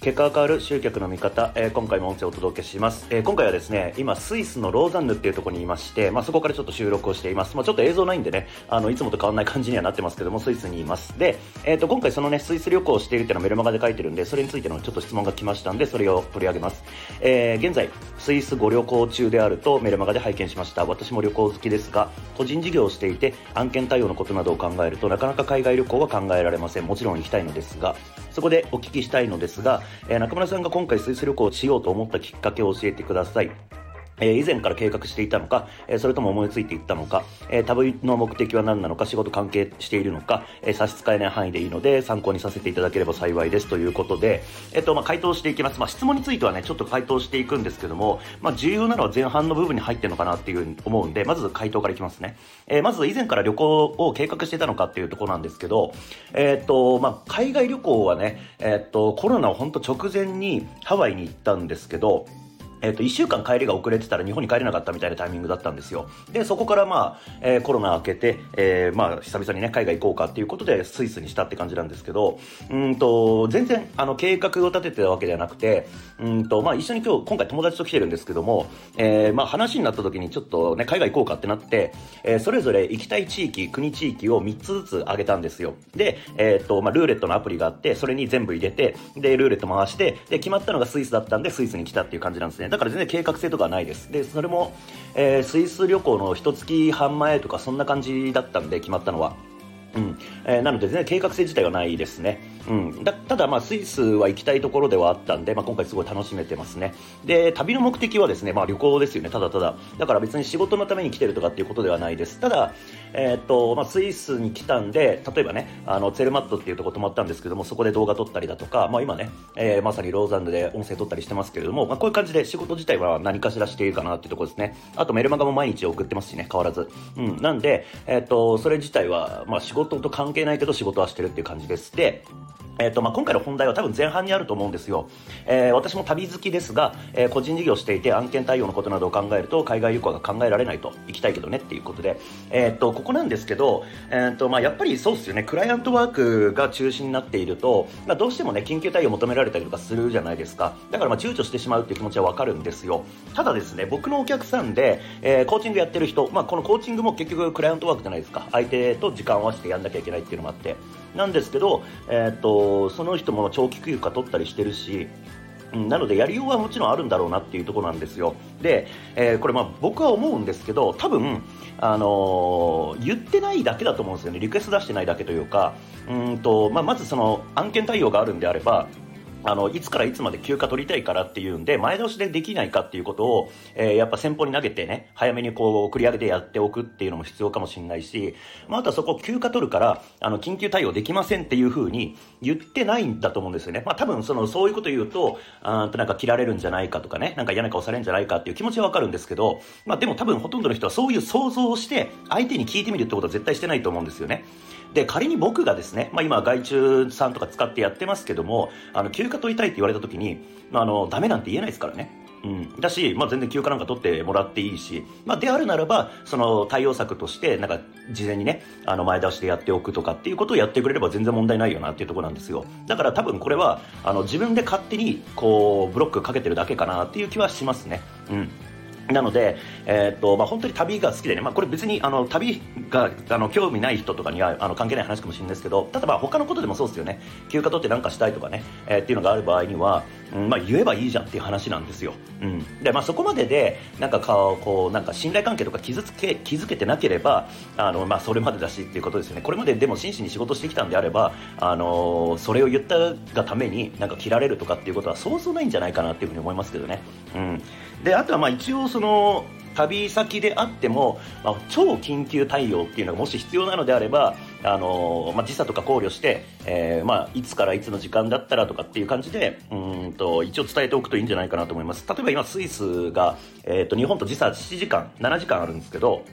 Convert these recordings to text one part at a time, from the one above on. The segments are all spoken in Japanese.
結果が変わる集客の見方、えー、今回も音声をお届けします、えー、今回はですね今スイスのローザンヌっていうところにいまして、まあ、そこからちょっと収録をしています、まあ、ちょっと映像ないんでねあのいつもと変わらない感じにはなってますけどもスイスにいます。で、えー、と今回そのねスイス旅行をしているっていうのはメルマガで書いてるんでそれについてのちょっと質問が来ましたんでそれを取り上げます、えー、現在スイスご旅行中であるとメルマガで拝見しました。私も旅行好きですが個人事業をしていて案件対応のことなどを考えるとなかなか海外旅行は考えられません。もちろん行きたいのですがそこでお聞きしたいのですが、えー、中村さんが今回スイス旅行をしようと思ったきっかけを教えてください。え以前から計画していたのか、えそれとも思いついていったのか、え旅の目的は何なのか、仕事関係しているのか、え差し支えない範囲でいいので参考にさせていただければ幸いですということで、えっと、まあ、回答していきます。まあ、質問についてはね、ちょっと回答していくんですけども、まあ、重要なのは前半の部分に入ってるのかなっていうふうに思うんで、まず回答からいきますね。えー、まず以前から旅行を計画していたのかっていうところなんですけど、えっと、まあ、海外旅行はね、えっと、コロナを本当直前にハワイに行ったんですけど、えっ、ー、と、1週間帰りが遅れてたら日本に帰れなかったみたいなタイミングだったんですよ。で、そこからまあ、えー、コロナ明けて、えー、まあ、久々にね、海外行こうかっていうことでスイスにしたって感じなんですけど、うんと、全然、あの、計画を立ててたわけではなくて、うんと、まあ、一緒に今日、今回友達と来てるんですけども、えー、まあ、話になった時にちょっとね、海外行こうかってなって、えー、それぞれ行きたい地域、国地域を3つずつ挙げたんですよ。で、えっ、と、まあ、ルーレットのアプリがあって、それに全部入れて、で、ルーレット回して、で、決まったのがスイスだったんで、スイスに来たっていう感じなんですね。だから全然計画性とかはないです。で、それも、えー、スイス旅行の一月半前とかそんな感じだったんで決まったのは。うん。えー、なので全然計画性自体はないですね。うん、だただ、まあ、スイスは行きたいところではあったんで、まあ、今回すごい楽しめてますね。で、旅の目的はですね、まあ、旅行ですよね、ただただ。だから別に仕事のために来てるとかっていうことではないです。ただ、えー、っと、まあ、スイスに来たんで、例えばね、あの、ツェルマットっていうとこ泊まったんですけども、そこで動画撮ったりだとか、まあ、今ね、えー、まさにローザンヌで音声撮ったりしてますけれども、まあ、こういう感じで仕事自体は何かしらしているかなっていうところですね。あとメルマガも毎日送ってますしね、変わらず。うん、なんで、えー、っと、それ自体は、まあ、仕事と関係ないけど仕事はしてるっていう感じです。で、えっ、と、まあ、今回の本題は多分前半にあると思うんですよ。えー、私も旅好きですが、えー、個人事業していて案件対応のことなどを考えると、海外旅行が考えられないと、行きたいけどねっていうことで、えっ、と、ここなんですけど、えっ、と、まあ、やっぱりそうですよね、クライアントワークが中心になっていると、まあ、どうしてもね、緊急対応を求められたりとかするじゃないですか。だからまあ、躊躇してしまうっていう気持ちはわかるんですよ。ただですね、僕のお客さんで、えコーチングやってる人、まあ、このコーチングも結局クライアントワークじゃないですか。相手と時間を合わせてやんなきゃいけないっていうのもあって。なんですけど、えっ、と、その人も長期休暇取ったりしてるし、なので、やりようはもちろんあるんだろうなっていうところなんですよ。で、えー、これま僕は思うんですけど、多分、あのー、言ってないだけだと思うんですよね。リクエスト出してないだけというか、うんと、まあ、まずその案件対応があるんであれば、あの、いつからいつまで休暇取りたいからっていうんで、前倒しでできないかっていうことを、えー、やっぱ先方に投げてね、早めにこう、繰り上げでやっておくっていうのも必要かもしれないし、まあ、あとはそこ休暇取るから、あの、緊急対応できませんっていうふうに言ってないんだと思うんですよね。まあ、多分その、そういうこと言うと、あとなんか切られるんじゃないかとかね、なんか嫌な顔されるんじゃないかっていう気持ちはわかるんですけど、まあ、でも多分ほとんどの人はそういう想像をして、相手に聞いてみるってことは絶対してないと思うんですよね。で、仮に僕がですね、まあ今外注さんとか使ってやってますけども、あの、休暇取りたいって言われた時に、まあの、ダメなんて言えないですからね。うん。だし、まあ、全然休暇なんか取ってもらっていいし、まあ、であるならば、その対応策として、なんか、事前にね、あの、前出しでやっておくとかっていうことをやってくれれば全然問題ないよなっていうところなんですよ。だから多分これは、あの、自分で勝手に、こう、ブロックかけてるだけかなっていう気はしますね。うん。なので、えー、っとまあ、本当に旅が好きでね、まあ、これ別にあの旅があの興味ない人とかにはあの関係ない話かもしれないですけど、例えば他のことでもそうですよね、休暇取って何かしたいとかね、えー、っていうのがある場合には、うんまあ、言えばいいじゃんっていう話なんですよ。うん、で、まあ、そこまでで、なんかこう、なんか信頼関係とか傷つけ、気づけてなければ、あの、まあ、それまでだしっていうことですよね。これまででも真摯に仕事してきたんであれば、あのそれを言ったがためになんか切られるとかっていうことはそうそうないんじゃないかなっていうふうに思いますけどね。うん。で、あとはまあ一応その、旅先であっても、まあ、超緊急対応っていうのがもし必要なのであれば、あのまあ、時差とか考慮して、えーまあ、いつからいつの時間だったらとかっていう感じでうんと一応伝えておくといいんじゃないかなと思います。例えば今スイスが、えーと、日本と時差7時間7時間あるんですけど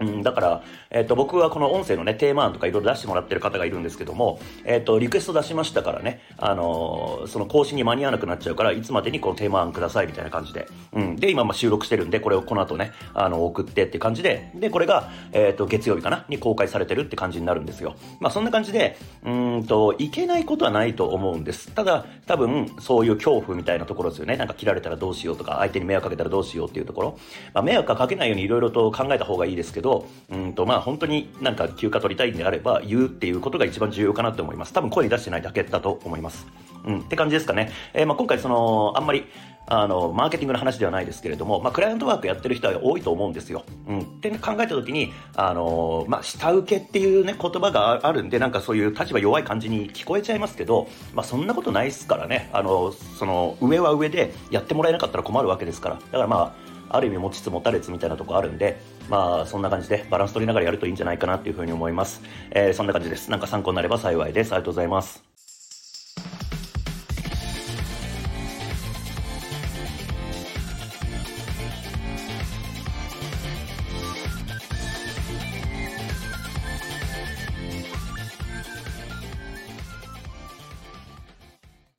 うん、だから、えっ、ー、と、僕はこの音声のね、テーマ案とかいろいろ出してもらってる方がいるんですけども、えっ、ー、と、リクエスト出しましたからね、あのー、その更新に間に合わなくなっちゃうから、いつまでにこのテーマ案くださいみたいな感じで。うん。で、今、ま収録してるんで、これをこの後ね、あの、送ってって感じで、で、これが、えっ、と、月曜日かなに公開されてるって感じになるんですよ。まあ、そんな感じで、うんと、いけないことはないと思うんです。ただ、多分、そういう恐怖みたいなところですよね。なんか切られたらどうしようとか、相手に迷惑かけたらどうしようっていうところ。まあ、迷惑かけないようにいろいろと考えた方がいいですけど、どうんと、まあ本当になんか休暇取りたいんであれば言うっていうことが一番重要かなと思います。多分声に出してないだけだと思います。うん、って感じですかね。えー、まあ今回その、あんまり、あの、マーケティングの話ではないですけれども、まあ、クライアントワークやってる人は多いと思うんですよ。うん。って考えたときに、あの、まあ、下請けっていうね、言葉があるんで、なんかそういう立場弱い感じに聞こえちゃいますけど、まあ、そんなことないですからね。あの、その、上は上でやってもらえなかったら困るわけですから。だからまあ、ある意味持ちつ持たれつみたいなとこあるんで、まあそんな感じでバランス取りながらやるといいんじゃないかなっていうふうに思います。えー、そんな感じです。なんか参考になれば幸いです。ありがとうございます。